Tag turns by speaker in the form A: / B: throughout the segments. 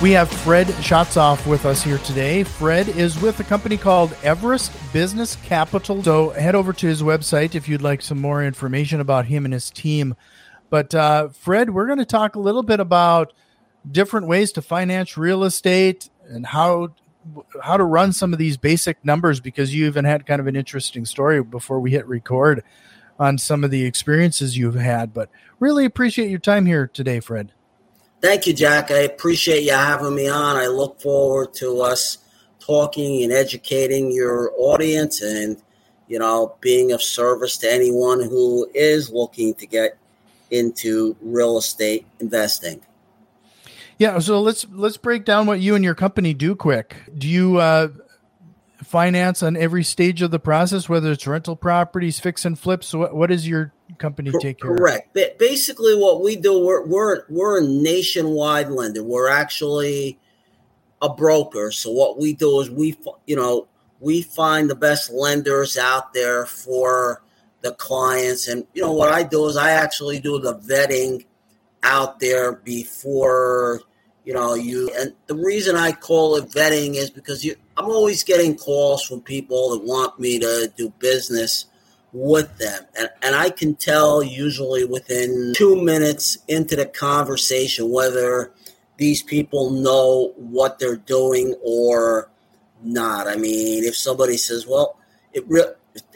A: We have Fred Shatzoff with us here today. Fred is with a company called Everest Business Capital. So head over to his website if you'd like some more information about him and his team. But uh, Fred, we're going to talk a little bit about different ways to finance real estate and how how to run some of these basic numbers because you even had kind of an interesting story before we hit record on some of the experiences you've had. But really appreciate your time here today, Fred.
B: Thank you, Jack. I appreciate you having me on. I look forward to us talking and educating your audience and, you know, being of service to anyone who is looking to get into real estate investing.
A: Yeah, so let's let's break down what you and your company do quick. Do you uh, finance on every stage of the process, whether it's rental properties, fix and flips? What, what is your company take care
B: Correct. Of? Basically, what we do, we're, we're, we're a nationwide lender. We're actually a broker. So what we do is we, you know, we find the best lenders out there for the clients. And, you know, what I do is I actually do the vetting out there before, you know, you, and the reason I call it vetting is because you, I'm always getting calls from people that want me to do business with them. And, and I can tell usually within two minutes into the conversation whether these people know what they're doing or not. I mean, if somebody says, well, it re-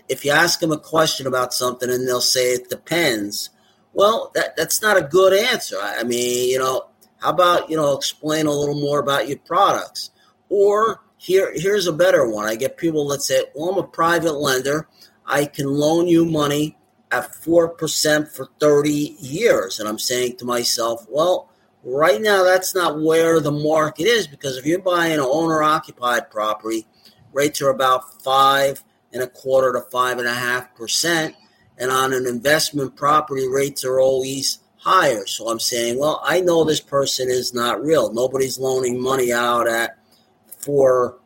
B: if you ask them a question about something and they'll say it depends, well, that, that's not a good answer. I mean, you know, how about, you know, explain a little more about your products? Or here, here's a better one. I get people that say, well, I'm a private lender. I can loan you money at 4% for 30 years. And I'm saying to myself, well, right now that's not where the market is because if you're buying an owner occupied property, rates are about five and a quarter to five and a half percent. And on an investment property, rates are always higher. So I'm saying, well, I know this person is not real. Nobody's loaning money out at 4%.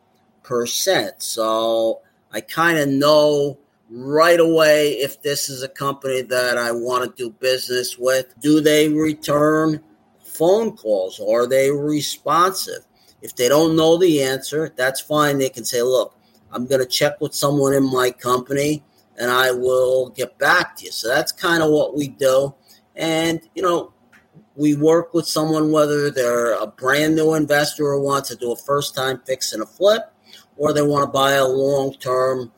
B: So I kind of know right away if this is a company that I want to do business with. Do they return phone calls? Are they responsive? If they don't know the answer, that's fine. They can say, look, I'm going to check with someone in my company and I will get back to you. So that's kind of what we do. And, you know, we work with someone, whether they're a brand new investor or wants to do a first time fix and a flip, or they want to buy a long term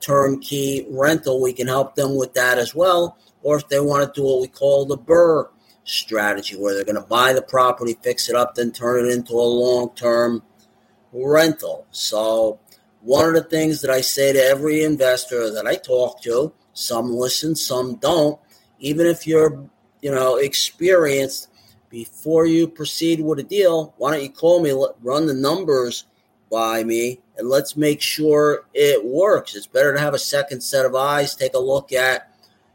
B: turnkey rental, we can help them with that as well. Or if they want to do what we call the BRRRR strategy, where they're going to buy the property, fix it up, then turn it into a long term rental. So, one of the things that I say to every investor that I talk to, some listen, some don't, even if you're, you know, experienced, before you proceed with a deal, why don't you call me, run the numbers by me, and let's make sure it works. It's better to have a second set of eyes, take a look at,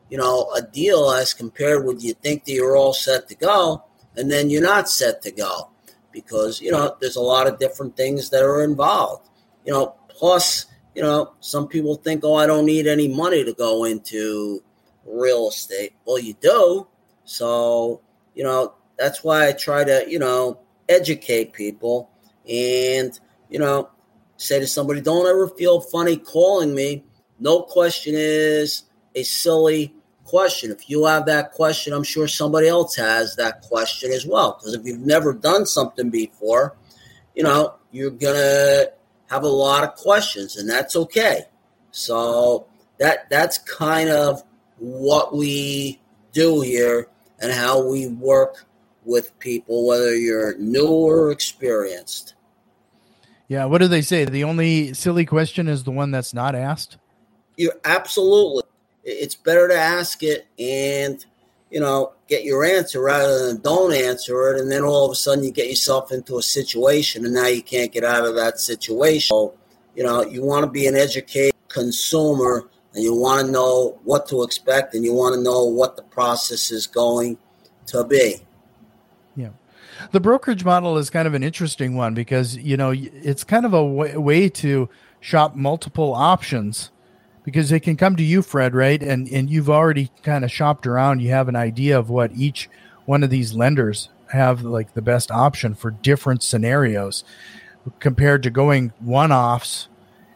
B: you know, a deal as compared with you think that you're all set to go, and then you're not set to go because you know there's a lot of different things that are involved. You know, plus you know some people think, oh, I don't need any money to go into real estate. Well, you do. So you know that's why I try to you know educate people and you know, say to somebody, don't ever feel funny calling me. No question is a silly question. If you have that question, I'm sure somebody else has that question as well. Because if you've never done something before, you know, you're going to have a lot of questions, and that's okay. So that that's kind of what we do here and how we work with people, whether you're new or experienced.
A: Yeah, what do they say? The only silly question is the one that's not asked.
B: You absolutely. It's better to ask it and you know get your answer rather than don't answer it, and then all of a sudden you get yourself into a situation, and now you can't get out of that situation. So you know, you want to be an educated consumer and you want to know what to expect and you want to know what the process is going to be.
A: The brokerage model is kind of an interesting one because, you know, it's kind of a way, way to shop multiple options because they can come to you, Fred, right? And and you've already kind of shopped around. You have an idea of what each one of these lenders have like the best option for different scenarios compared to going one offs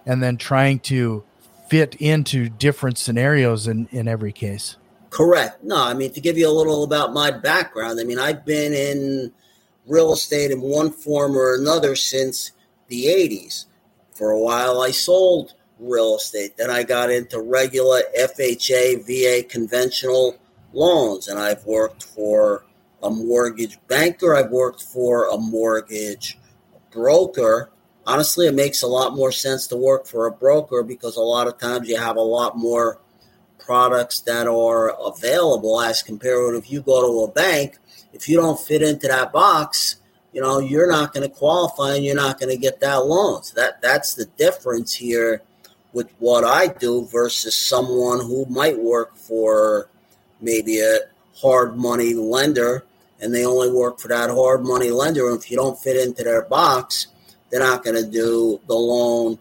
A: and then trying to fit into different scenarios in, in every case.
B: Correct. No, I mean, to give you a little about my background, I mean, I've been in real estate in one form or another since the 80s. For a while, I sold real estate. Then I got into regular FHA, VA conventional loans, and I've worked for a mortgage banker, I've worked for a mortgage broker. Honestly, it makes a lot more sense to work for a broker because a lot of times you have a lot more products that are available as compared to if you go to a bank, if you don't fit into that box, you know, you're not going to qualify and you're not going to get that loan. So that that's the difference here with what I do versus someone who might work for maybe a hard money lender and they only work for that hard money lender. And if you don't fit into their box, they're not going to do the loan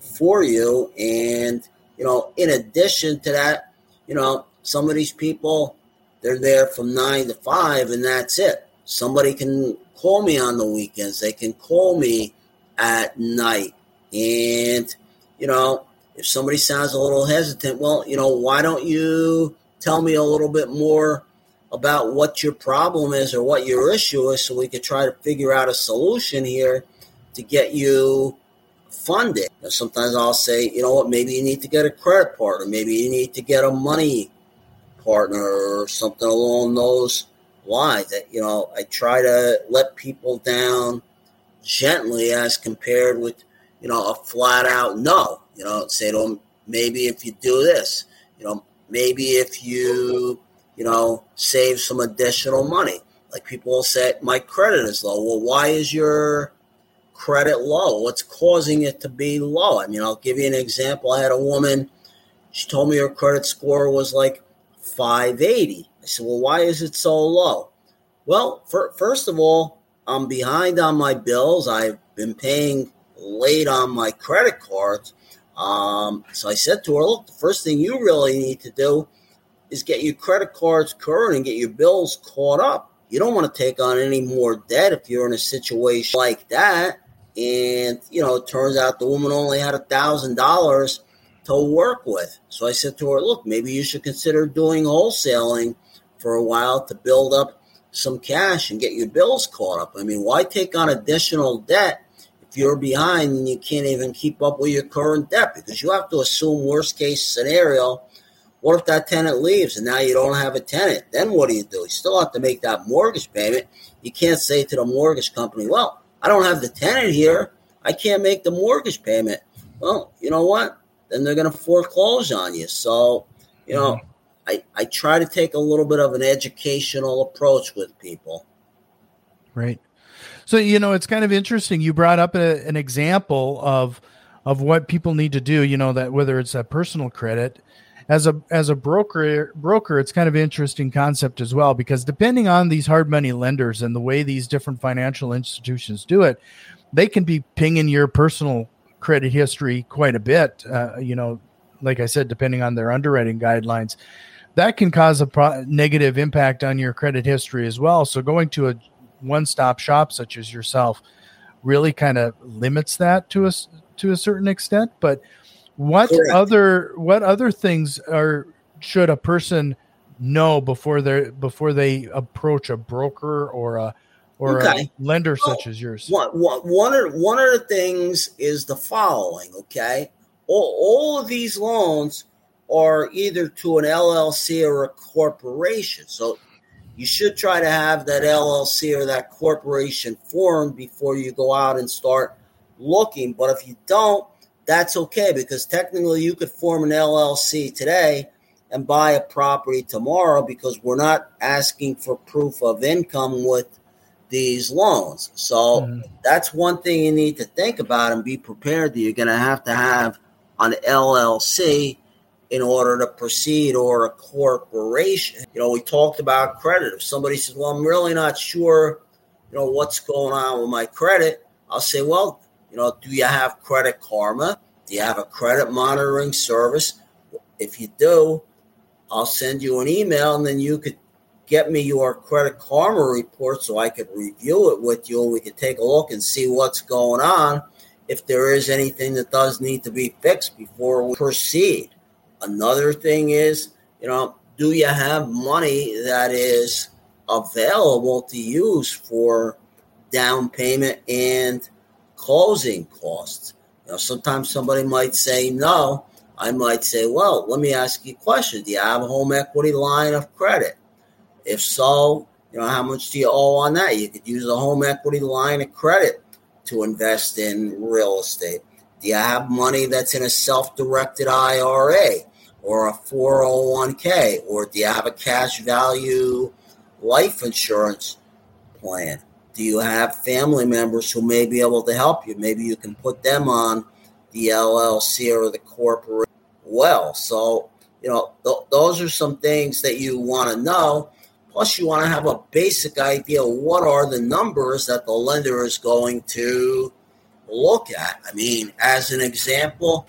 B: for you. And, you know, in addition to that, you know, some of these people, they're there from nine to five and that's it. Somebody can call me on the weekends. They can call me at night. And, you know, if somebody sounds a little hesitant, well, you know, why don't you tell me a little bit more about what your problem is or what your issue is so we could try to figure out a solution here to get you funded. Sometimes I'll say, you know what, maybe you need to get a credit card or maybe you need to get a money partner or something along those lines. That you know, I try to let people down gently as compared with, you know, a flat out no. You know, say to them, maybe if you do this, you know, maybe if you you know, save some additional money. Like people will say, my credit is low. Well, why is your credit low? What's causing it to be low? I mean, I'll give you an example. I had a woman, she told me her credit score was like 580. I said, well, why is it so low? Well, for, first of all, I'm behind on my bills. I've been paying late on my credit cards. Um, so I said to her, look, the first thing you really need to do is get your credit cards current and get your bills caught up. You don't want to take on any more debt if you're in a situation like that. And, you know, it turns out the woman only had a thousand dollars to work with. So I said to her, look, maybe you should consider doing wholesaling for a while to build up some cash and get your bills caught up. I mean, why take on additional debt if you're behind and you can't even keep up with your current debt? Because you have to assume worst case scenario what if that tenant leaves and now you don't have a tenant? Then what do you do? You still have to make that mortgage payment. You can't say to the mortgage company, well, I don't have the tenant here. I can't make the mortgage payment. Well, you know what? Then they're going to foreclose on you. So, you know, mm-hmm. I, I try to take a little bit of an educational approach with people.
A: Right. So, you know, it's kind of interesting. You brought up a, an example of of what people need to do, you know, that whether it's a personal credit as a as a broker broker it's kind of interesting concept as well because depending on these hard money lenders and the way these different financial institutions do it they can be pinging your personal credit history quite a bit uh, you know like i said depending on their underwriting guidelines. That can cause a pro- negative impact on your credit history as well. So going to a one-stop shop such as yourself really kind of limits that to us to a certain extent. But what Correct. other what other things are should a person know before they before they approach a broker or a or okay. a lender well, such as yours?
B: One, one, of, one of the things is the following, okay? All, all of these loans are either to an LLC or a corporation. So you should try to have that LLC or that corporation formed before you go out and start looking. But if you don't, that's okay because technically you could form an LLC today and buy a property tomorrow because we're not asking for proof of income with these loans. So mm. that's one thing you need to think about and be prepared that you're going to have to have an LLC in order to proceed or a corporation. You know, we talked about credit. If somebody says, "Well, I'm really not sure, you know, what's going on with my credit," I'll say, "Well, you know, do you have Credit Karma? Do you have a credit monitoring service? If you do, I'll send you an email and then you could get me your Credit Karma report so I could review it with you and we could take a look and see what's going on if there is anything that does need to be fixed before we proceed. Another thing is, you know, do you have money that is available to use for down payment and closing costs? You know, sometimes somebody might say no. I might say, well, let me ask you a question. Do you have a home equity line of credit? If so, you know, how much do you owe on that? You could use a home equity line of credit to invest in real estate. Do you have money that's in a self directed IRA or a 401k? Or do you have a cash value life insurance plan? Do you have family members who may be able to help you? Maybe you can put them on the LLC or the corporate well. So, you know, th- those are some things that you want to know. Plus, you want to have a basic idea what are the numbers that the lender is going to look at. I mean, as an example,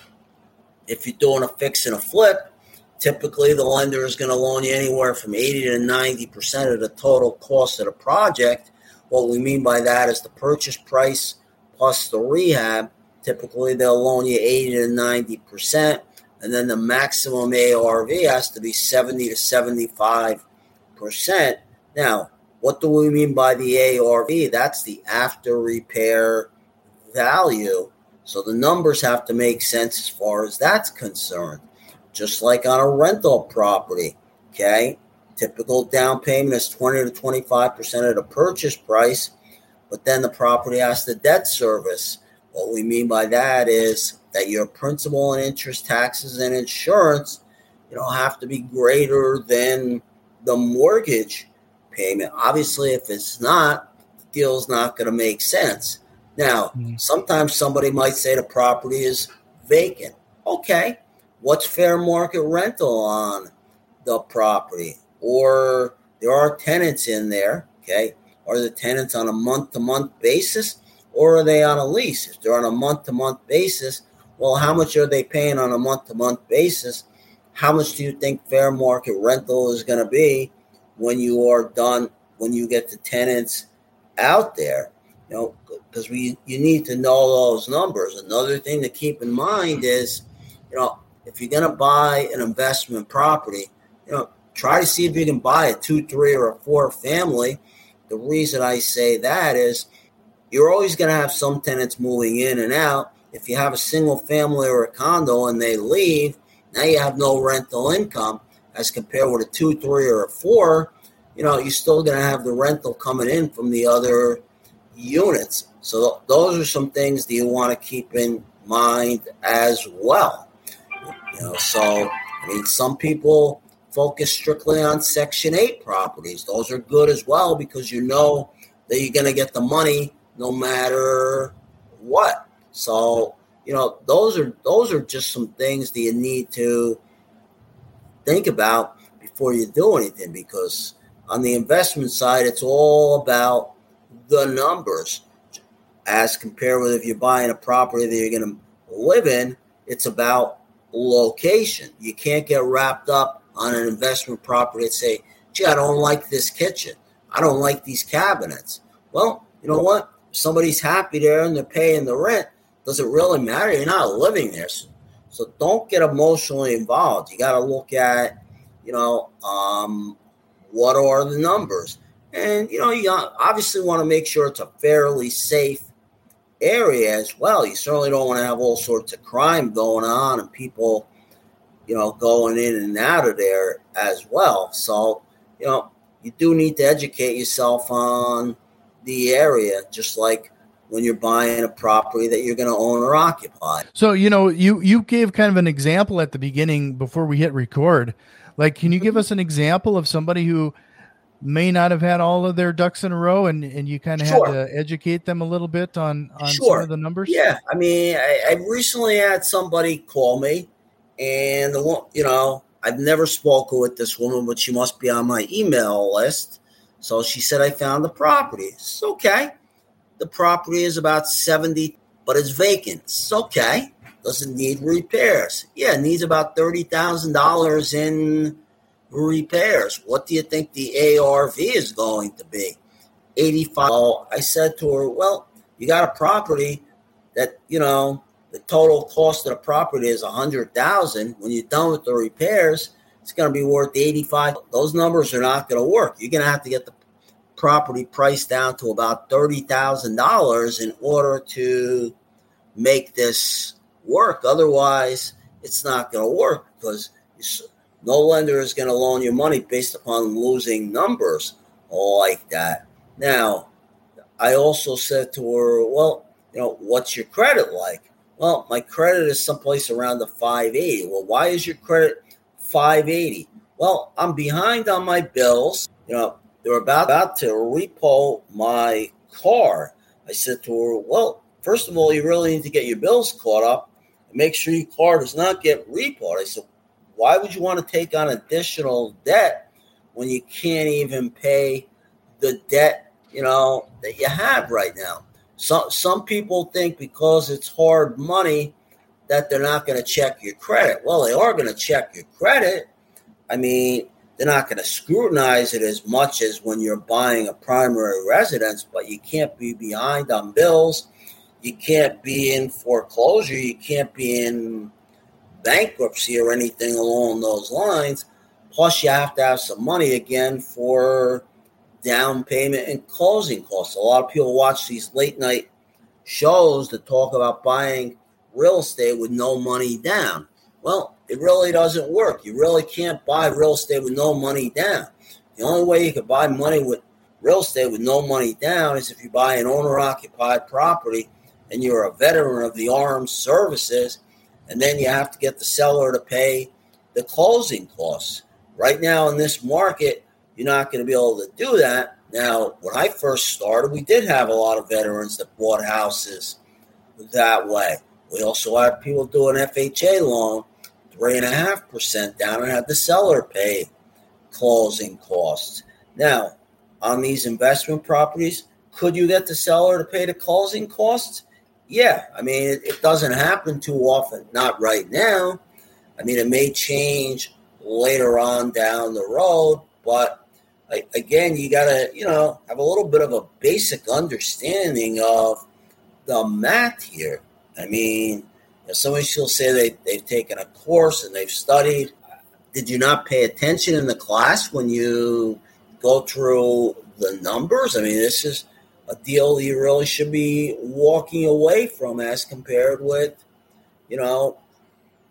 B: if you're doing a fix and a flip, typically the lender is going to loan you anywhere from 80 to 90% of the total cost of the project. What we mean by that is the purchase price plus the rehab. Typically, they'll loan you 80 to 90%, and then the maximum ARV has to be 70 to 75 percent. Now, what do we mean by the ARV? That's the after repair value. So the numbers have to make sense as far as that's concerned. Just like on a rental property, okay? Typical down payment is 20 to 25% of the purchase price, but then the property has the debt service. What we mean by that is that your principal and interest taxes and insurance, you know, have to be greater than the mortgage payment. Obviously, if it's not, the deal's not going to make sense. Now, mm-hmm. sometimes somebody might say the property is vacant. Okay, what's fair market rental on the property? Or there are tenants in there. Okay, are the tenants on a month to month basis or are they on a lease? If they're on a month to month basis, well, how much are they paying on a month to month basis? How much do you think fair market rental is going to be when you are done when you get the tenants out there? You know because we you need to know those numbers. Another thing to keep in mind is you know if you're going to buy an investment property you know try to see if you can buy a two three or a four family. The reason i say that is you're always going to have some tenants moving in and out. If you have a single family or a condo and they leave now you have no rental income as compared with a two, three, or a four. You know, you're still going to have the rental coming in from the other units. So those are some things that you want to keep in mind as well. You know, so I mean, some people focus strictly on Section 8 properties. Those are good as well because you know that you're going to get the money no matter what. So you know, those are those are just some things that you need to think about before you do anything because on the investment side, it's all about the numbers as compared with if you're buying a property that you're going to live in, it's about location. You can't get wrapped up on an investment property and say, gee, I don't like this kitchen. I don't like these cabinets. Well, you know what? Somebody's happy there and they're paying the rent, does it really matter? You're not living there. So, so don't get emotionally involved. You got to look at, you know, um, what are the numbers? And, you know, you obviously want to make sure it's a fairly safe area as well. You certainly don't want to have all sorts of crime going on and people, you know, going in and out of there as well. So, you know, you do need to educate yourself on the area, just like when you're buying a property that you're going to own or occupy.
A: So, you know, you you gave kind of an example at the beginning before we hit record. Like, can you give mm-hmm. us an example of somebody who may not have had all of their ducks in a row and, and you kind of sure. had to educate them a little bit on, on sure. some of the numbers?
B: Yeah. I mean, I, I recently had somebody call me and the you know, I've never spoken with this woman, but she must be on my email list. So she said, I found the property. It's okay. The property is about 70, but it's vacant. It's okay. Doesn't need repairs. Yeah, needs about $30,000 in repairs. What do you think the ARV is going to be? 85. I said to her, well, you got a property that, you know, the total cost of the property is 100,000. When you're done with the repairs, it's going to be worth 85. Those numbers are not going to work. You're going to have to get the property price down to about $30,000 in order to make this work. Otherwise, it's not going to work because no lender is going to loan you money based upon losing numbers like that. Now, I also said to her, well, you know, what's your credit like? Well, my credit is someplace around the 580. Well, why is your credit 580? Well, I'm behind on my bills. You know, they're about, about to repo my car. I said to her, well, first of all, you really need to get your bills caught up and make sure your car does not get repoed. I said, why would you want to take on additional debt when you can't even pay the debt, you know, that you have right now? Some some people think because it's hard money that they're not going to check your credit. Well, they are going to check your credit. I mean, they're not going to scrutinize it as much as when you're buying a primary residence, but you can't be behind on bills. You can't be in foreclosure. You can't be in bankruptcy or anything along those lines. Plus, you have to have some money again for down payment and closing costs. A lot of people watch these late night shows that talk about buying real estate with no money down. Well, it really doesn't work. You really can't buy real estate with no money down. The only way you can buy money with real estate with no money down is if you buy an owner occupied property and you're a veteran of the armed services and then you have to get the seller to pay the closing costs. Right now in this market, you're not going to be able to do that. Now, when I first started, we did have a lot of veterans that bought houses that way. We also had people do an FHA loan, three and a half percent down, and had the seller pay closing costs. Now, on these investment properties, could you get the seller to pay the closing costs? Yeah, I mean, it, it doesn't happen too often. Not right now. I mean, it may change later on down the road, but again, you got to, you know, have a little bit of a basic understanding of the math here. I mean, somebody will say they, they've taken a course and they've studied. Did you not pay attention in the class when you go through the numbers? I mean, this is a deal you really should be walking away from as compared with, you know,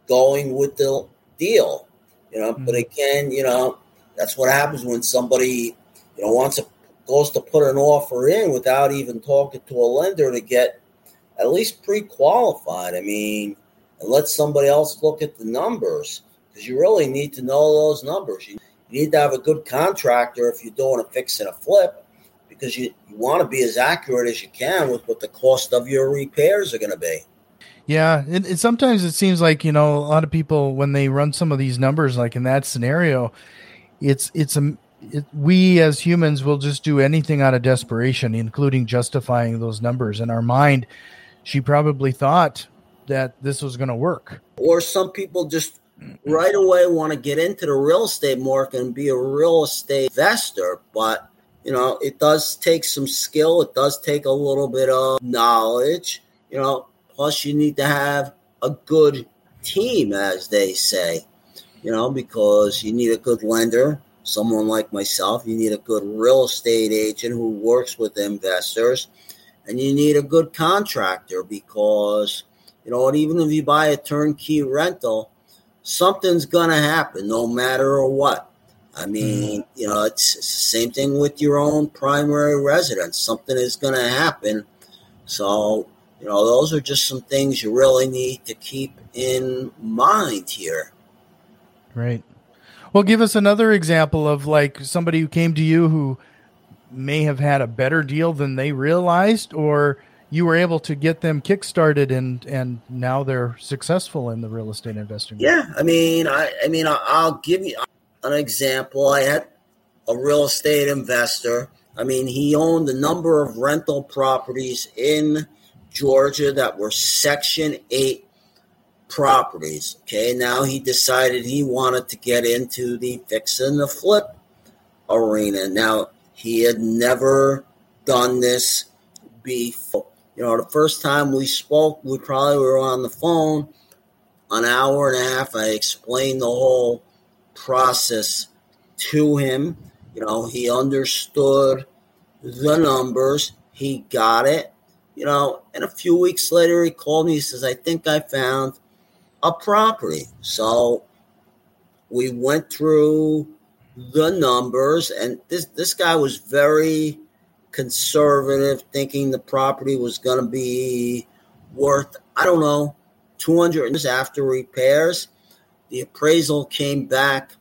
B: going with the deal. You know, mm-hmm. but again, you know, that's what happens when somebody, you know, wants to goes to put an offer in without even talking to a lender to get at least pre-qualified. I mean, and let somebody else look at the numbers because you really need to know those numbers. You, need to have a good contractor if you're doing a fix and a flip because you, you want to be as accurate as you can with what the cost of your repairs are going to be.
A: Yeah, it, it, sometimes it seems like you know a lot of people when they run some of these numbers, like in that scenario, it's it's a it, we as humans will just do anything out of desperation, including justifying those numbers. In our mind, she probably thought that this was going to work.
B: Or some people just right away want to get into the real estate market and be a real estate investor, but you know, it does take some skill. It does take a little bit of knowledge, you know, plus you need to have a good team, as they say, you know, because you need a good lender, someone like myself. You need a good real estate agent who works with investors, and you need a good contractor because, you know, even if you buy a turnkey rental, something's to happen no matter what I mean, mm-hmm. you know, it's, the same thing with your own primary residence. Something is to happen. So, you know, those are just some things you really need to keep in mind here.
A: Right. Well, give us another example of like somebody who came to you who may have had a better deal than they realized, or you were able to get them kickstarted and and now they're successful in the real estate investing.
B: Yeah, I mean, I I mean, I'll give you an example. I had a real estate investor. I mean, he owned a number of rental properties in Georgia that were Section 8 properties. Okay, now he decided he wanted to get into the fix and the flip arena. Now, he had never done this before. You know, the first time we spoke, we probably were on the phone an hour and a half. I explained the whole process to him. You know, he understood the numbers, he got it. You know, and a few weeks later, he called me. He says, I think I found a property. So we went through the numbers, and this this guy was very conservative, thinking the property was going to be worth I don't know 200 after repairs. The appraisal came back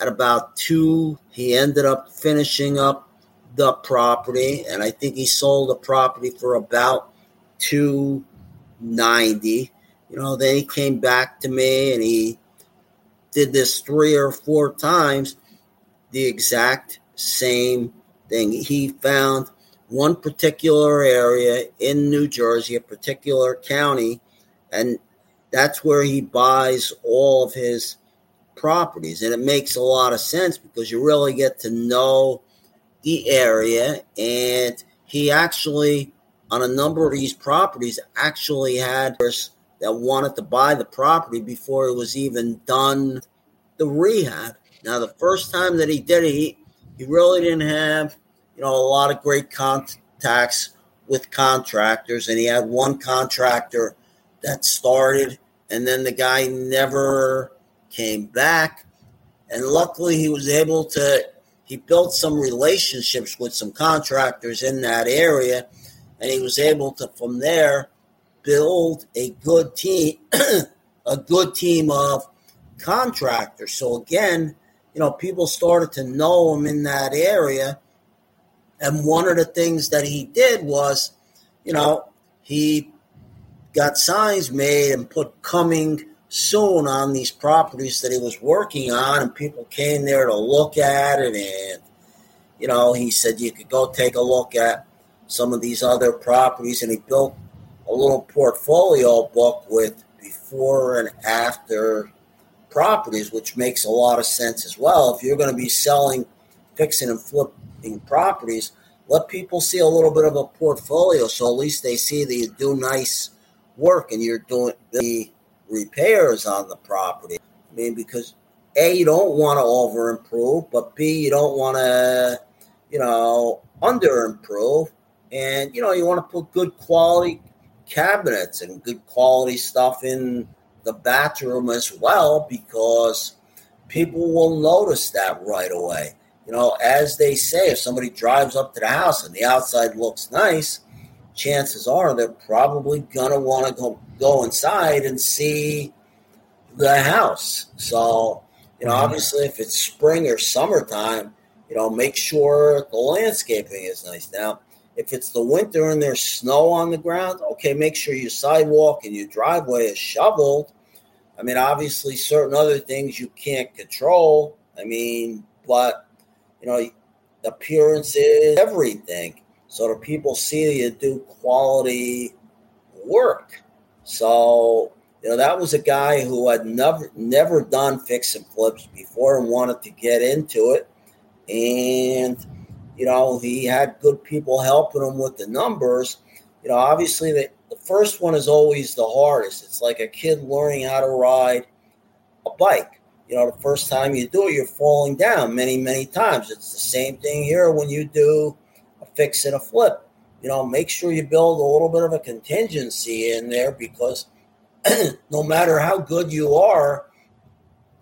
B: at about two. He ended up finishing up the property, and I think he sold the property for about two ninety. You know, then he came back to me and he did this three or four times the exact same thing. He found one particular area in New Jersey, a particular county, and that's where he buys all of his properties. And it makes a lot of sense because you really get to know the area. And he actually, on a number of these properties, actually had that wanted to buy the property before it was even done the rehab. Now, the first time that he did it, he, he really didn't have, you know, a lot of great contacts with contractors, and he had one contractor that started, and then the guy never came back. And luckily, he was able to. He built some relationships with some contractors in that area, and he was able to, from there, build a good team, a good team of contractors. So again, you know, people started to know him in that area. And one of the things that he did was, you know, he got signs made and put coming soon on these properties that he was working on, and people came there to look at it. And, you know, he said you could go take a look at some of these other properties, and he built a little portfolio book with before and after properties, which makes a lot of sense as well. If you're going to be selling, fixing, and flipping properties, let people see a little bit of a portfolio so at least they see that you do nice work and you're doing the repairs on the property. I mean, because A, you don't want to over improve, but B, you don't want to, you know, under improve. And, you know, you want to put good quality cabinets and good quality stuff in the bathroom as well because people will notice that right away. You know, as they say, if somebody drives up to the house and the outside looks nice, chances are they're probably gonna want to go go inside and see the house. So, you know, mm-hmm. obviously, if it's spring or summertime, you know, make sure the landscaping is nice. Now, if it's the winter and there's snow on the ground, okay, make sure your sidewalk and your driveway is shoveled. I mean, obviously, certain other things you can't control. I mean, but you know, appearance is everything. So the people see you do quality work. So you know, that was a guy who had never never done fix and flips before and wanted to get into it, and you know, he had good people helping him with the numbers. You know, obviously the, the first one is always the hardest. It's like a kid learning how to ride a bike. You know, the first time you do it, you're falling down many, many times. It's the same thing here when you do a fix and a flip. You know, make sure you build a little bit of a contingency in there because no matter how good you are,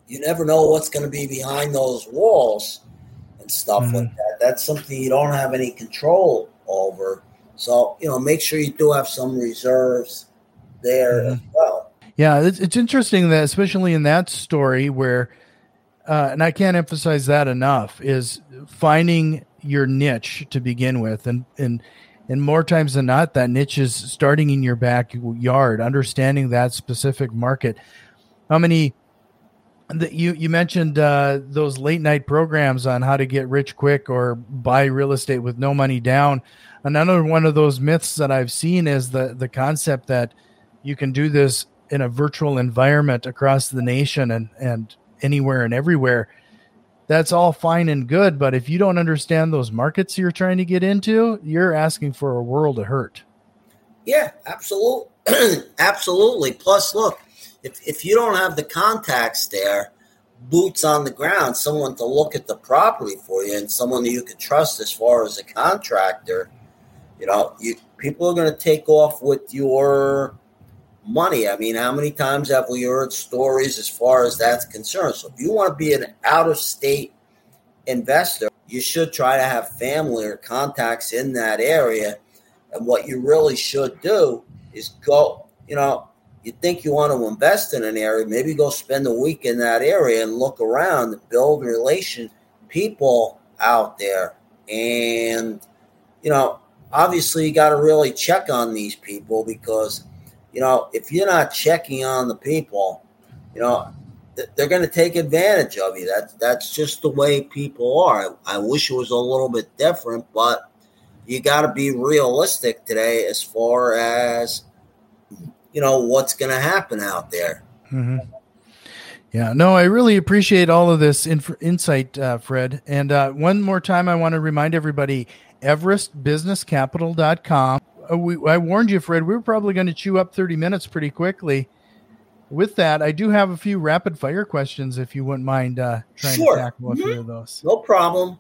B: you never know what's going to be behind those walls and stuff mm-hmm. like that. That's something you don't have any control over. So, you know, make sure you do have some reserves there mm-hmm. as well.
A: Yeah, it's, it's interesting that, especially in that story where uh, and I can't emphasize that enough, is finding your niche to begin with, and and and more times than not, that niche is starting in your backyard, understanding that specific market. How many? The, you you mentioned uh, those late night programs on how to get rich quick or buy real estate with no money down. Another one of those myths that I've seen is the the concept that you can do this in a virtual environment across the nation and and anywhere and everywhere. That's all fine and good but if you don't understand those markets you're trying to get into you're asking for a world of hurt.
B: Yeah absolutely absolutely. Plus look if, if you don't have the contacts there boots on the ground someone to look at the property for you and someone that you can trust as far as a contractor you know you people are going to take off with your money. I mean, how many times have we heard stories as far as that's concerned? So if you want to be an out of state investor, you should try to have family or contacts in that area. And what you really should do is go, you know, you think you want to invest in an area, maybe go spend a week in that area and look around and build relation people out there. And, you know, obviously you got to really check on these people because you know, if you're not checking on the people, you know, they're going to take advantage of you. That's that's just the way people are. I, wish it was a little bit different, but you got to be realistic today as far as you know what's going to happen out there.
A: Mm-hmm. Yeah, no, I really appreciate all of this inf- insight, uh, Fred. And uh, one more time, I want to remind everybody everestbusinesscapital.com uh, we, I warned you, Fred. We were probably going to chew up 30 minutes pretty quickly. With that, I do have a few rapid fire questions if you wouldn't mind uh, trying sure. to tackle a mm-hmm. few of those.
B: No problem.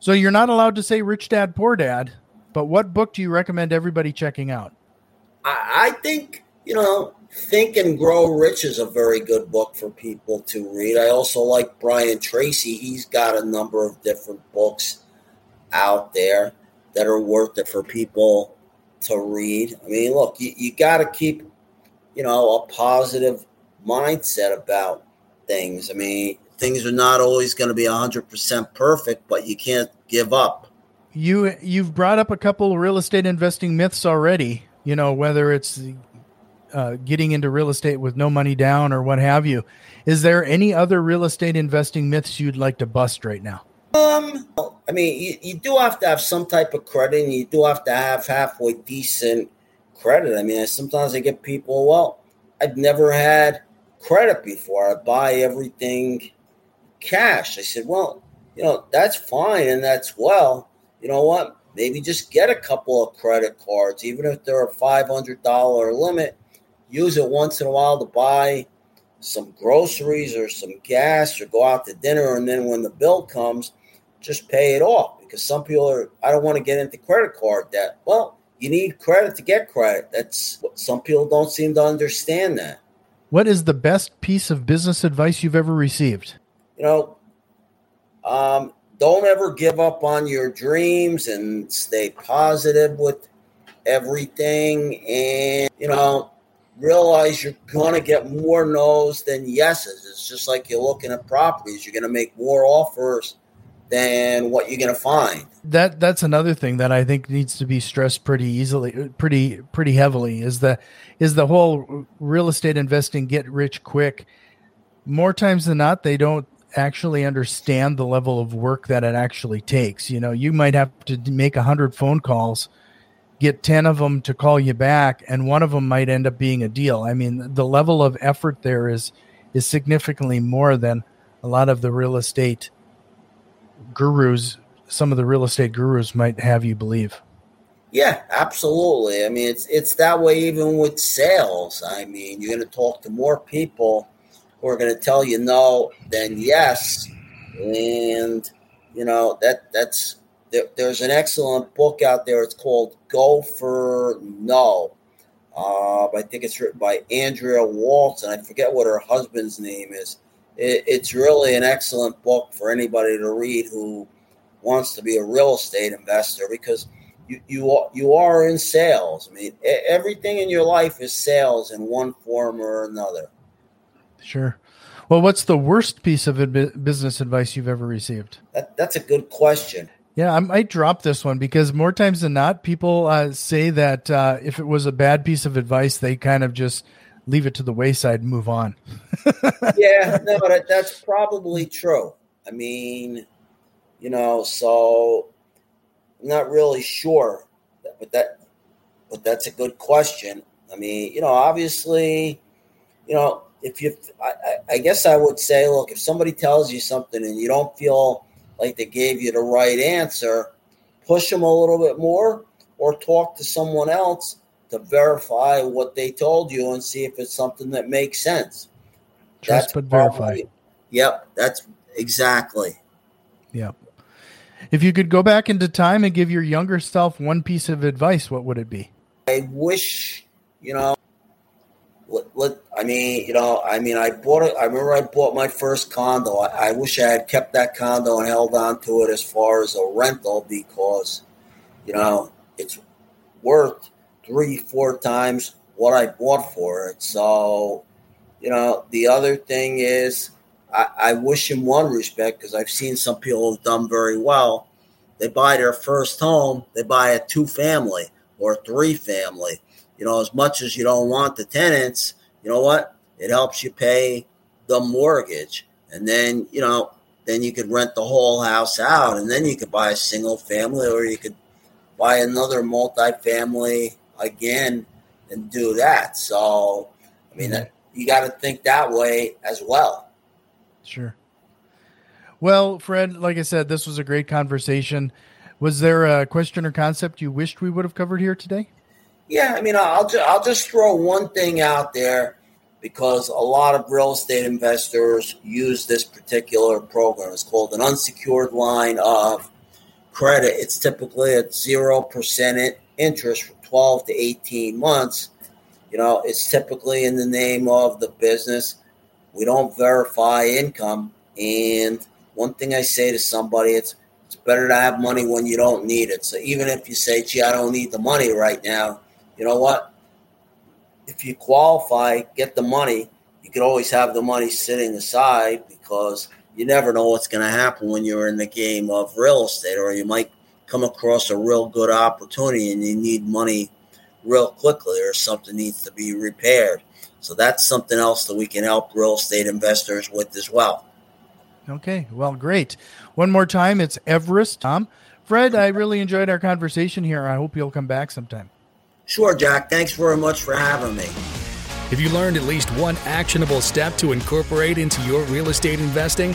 A: So you're not allowed to say Rich Dad Poor Dad, but what book do you recommend everybody checking out?
B: I, I think, you know, Think and Grow Rich is a very good book for people to read. I also like Brian Tracy. He's got a number of different books out there that are worth it for people to read. I mean, look, you, you got to keep, you know, a positive mindset about things. I mean, things are not always going to be 100% perfect, but you can't give up.
A: You you've brought up a couple real estate investing myths already. You know, whether it's uh, getting into real estate with no money down or what have you. Is there any other real estate investing myths you'd like to bust right now?
B: Um, I mean, you, you do have to have some type of credit, and you do have to have halfway decent credit. I mean, sometimes I get people, well, I've never had credit before. I buy everything cash. I said, well, you know, that's fine and that's well. You know what? Maybe just get a couple of credit cards, even if they're a $500 limit. Use it once in a while to buy some groceries or some gas or go out to dinner. And then when the bill comes, just pay it off because some people are, I don't want to get into credit card debt. Well, you need credit to get credit. That's what some people don't seem to understand that.
A: What is the best piece of business advice you've ever received?
B: You know, um, don't ever give up on your dreams and stay positive with everything. And, you know, realize you're going to get more no's than yeses. It's just like you're looking at properties. You're going to make more offers than what you're going to find.
A: That that's another thing that I think needs to be stressed pretty easily, uh, pretty pretty heavily is the is the whole real estate investing get rich quick. More times than not, they don't actually understand the level of work that it actually takes. You know, you might have to make a hundred phone calls, get ten of them to call you back, and one of them might end up being a deal. I mean, the level of effort there is is significantly more than a lot of the real estate gurus, some of the real estate gurus might have you believe.
B: Yeah, absolutely. I mean, it's it's that way even with sales. I mean, you're going to talk to more people who are going to tell you no than yes, and you know that that's there, there's an excellent book out there. It's called Go for No. Uh, I think it's written by Andrea Waltz, and I forget what her husband's name is it, it's really an excellent book for anybody to read who wants to be a real estate investor because you you are, you are in sales. I mean, everything in your life is sales in one form or another.
A: Sure. Well, what's the worst piece of business advice you've ever received?
B: That, that's a good question.
A: Yeah, I might drop this one because more times than not, people uh, say that uh, if it was a bad piece of advice, they kind of just leave it to the wayside and move on.
B: yeah, no, that, that's probably true. I mean, you know, so I'm not really sure, but that, but that's a good question. I mean, you know, obviously, you know, if you, I, I guess I would say, look, if somebody tells you something and you don't feel like they gave you the right answer, push them a little bit more or talk to someone else to verify what they told you and see if it's something that makes sense.
A: Trust that's but verify.
B: Yep, that's exactly.
A: Yep. If you could go back into time and give your younger self one piece of advice, what would it be?
B: I wish, you know, let, let, I mean, you know, I mean, I bought it. I remember I bought my first condo. I, I, wish I had kept that condo and held on to it as far as a rental because, you know, it's worth three, four times what I bought for it. So, you know, the other thing is, I, I wish in one respect because I've seen some people who've done very well. They buy their first home, they buy a two family or a three family you know, as much as you don't want the tenants, you know what? It helps you pay the mortgage. And then, you know, then you could rent the whole house out and then you could buy a single family or you could buy another multi-family again and do that. So, I mean, mm-hmm. you got to think that way as well.
A: Sure. Well, Fred, like I said, this was a great conversation. Was there a question or concept you wished we would have covered here today?
B: Yeah, I mean, I'll just, I'll just throw one thing out there because a lot of real estate investors use this particular program. It's called an unsecured line of credit. It's typically at zero percent interest 12 to 18 months. You know, it's typically in the name of the business. We don't verify income. And one thing I say to somebody, it's it's better to have money when you don't need it. So even if you say, gee, I don't need the money right now, you know what? If you qualify, get the money. You could always have the money sitting aside because you never know what's going to happen when you're in the game of real estate, or you might come across a real good opportunity and you need money real quickly, or something needs to be repaired. So that's something else that we can help real estate investors with as well.
A: Okay, well, great. One more time, it's Everest. Tom, Fred, I really enjoyed our conversation here. I hope you'll come back sometime.
B: Sure, Jack. Thanks very much for having me.
C: Have you learned at least one actionable step to incorporate into your real estate investing?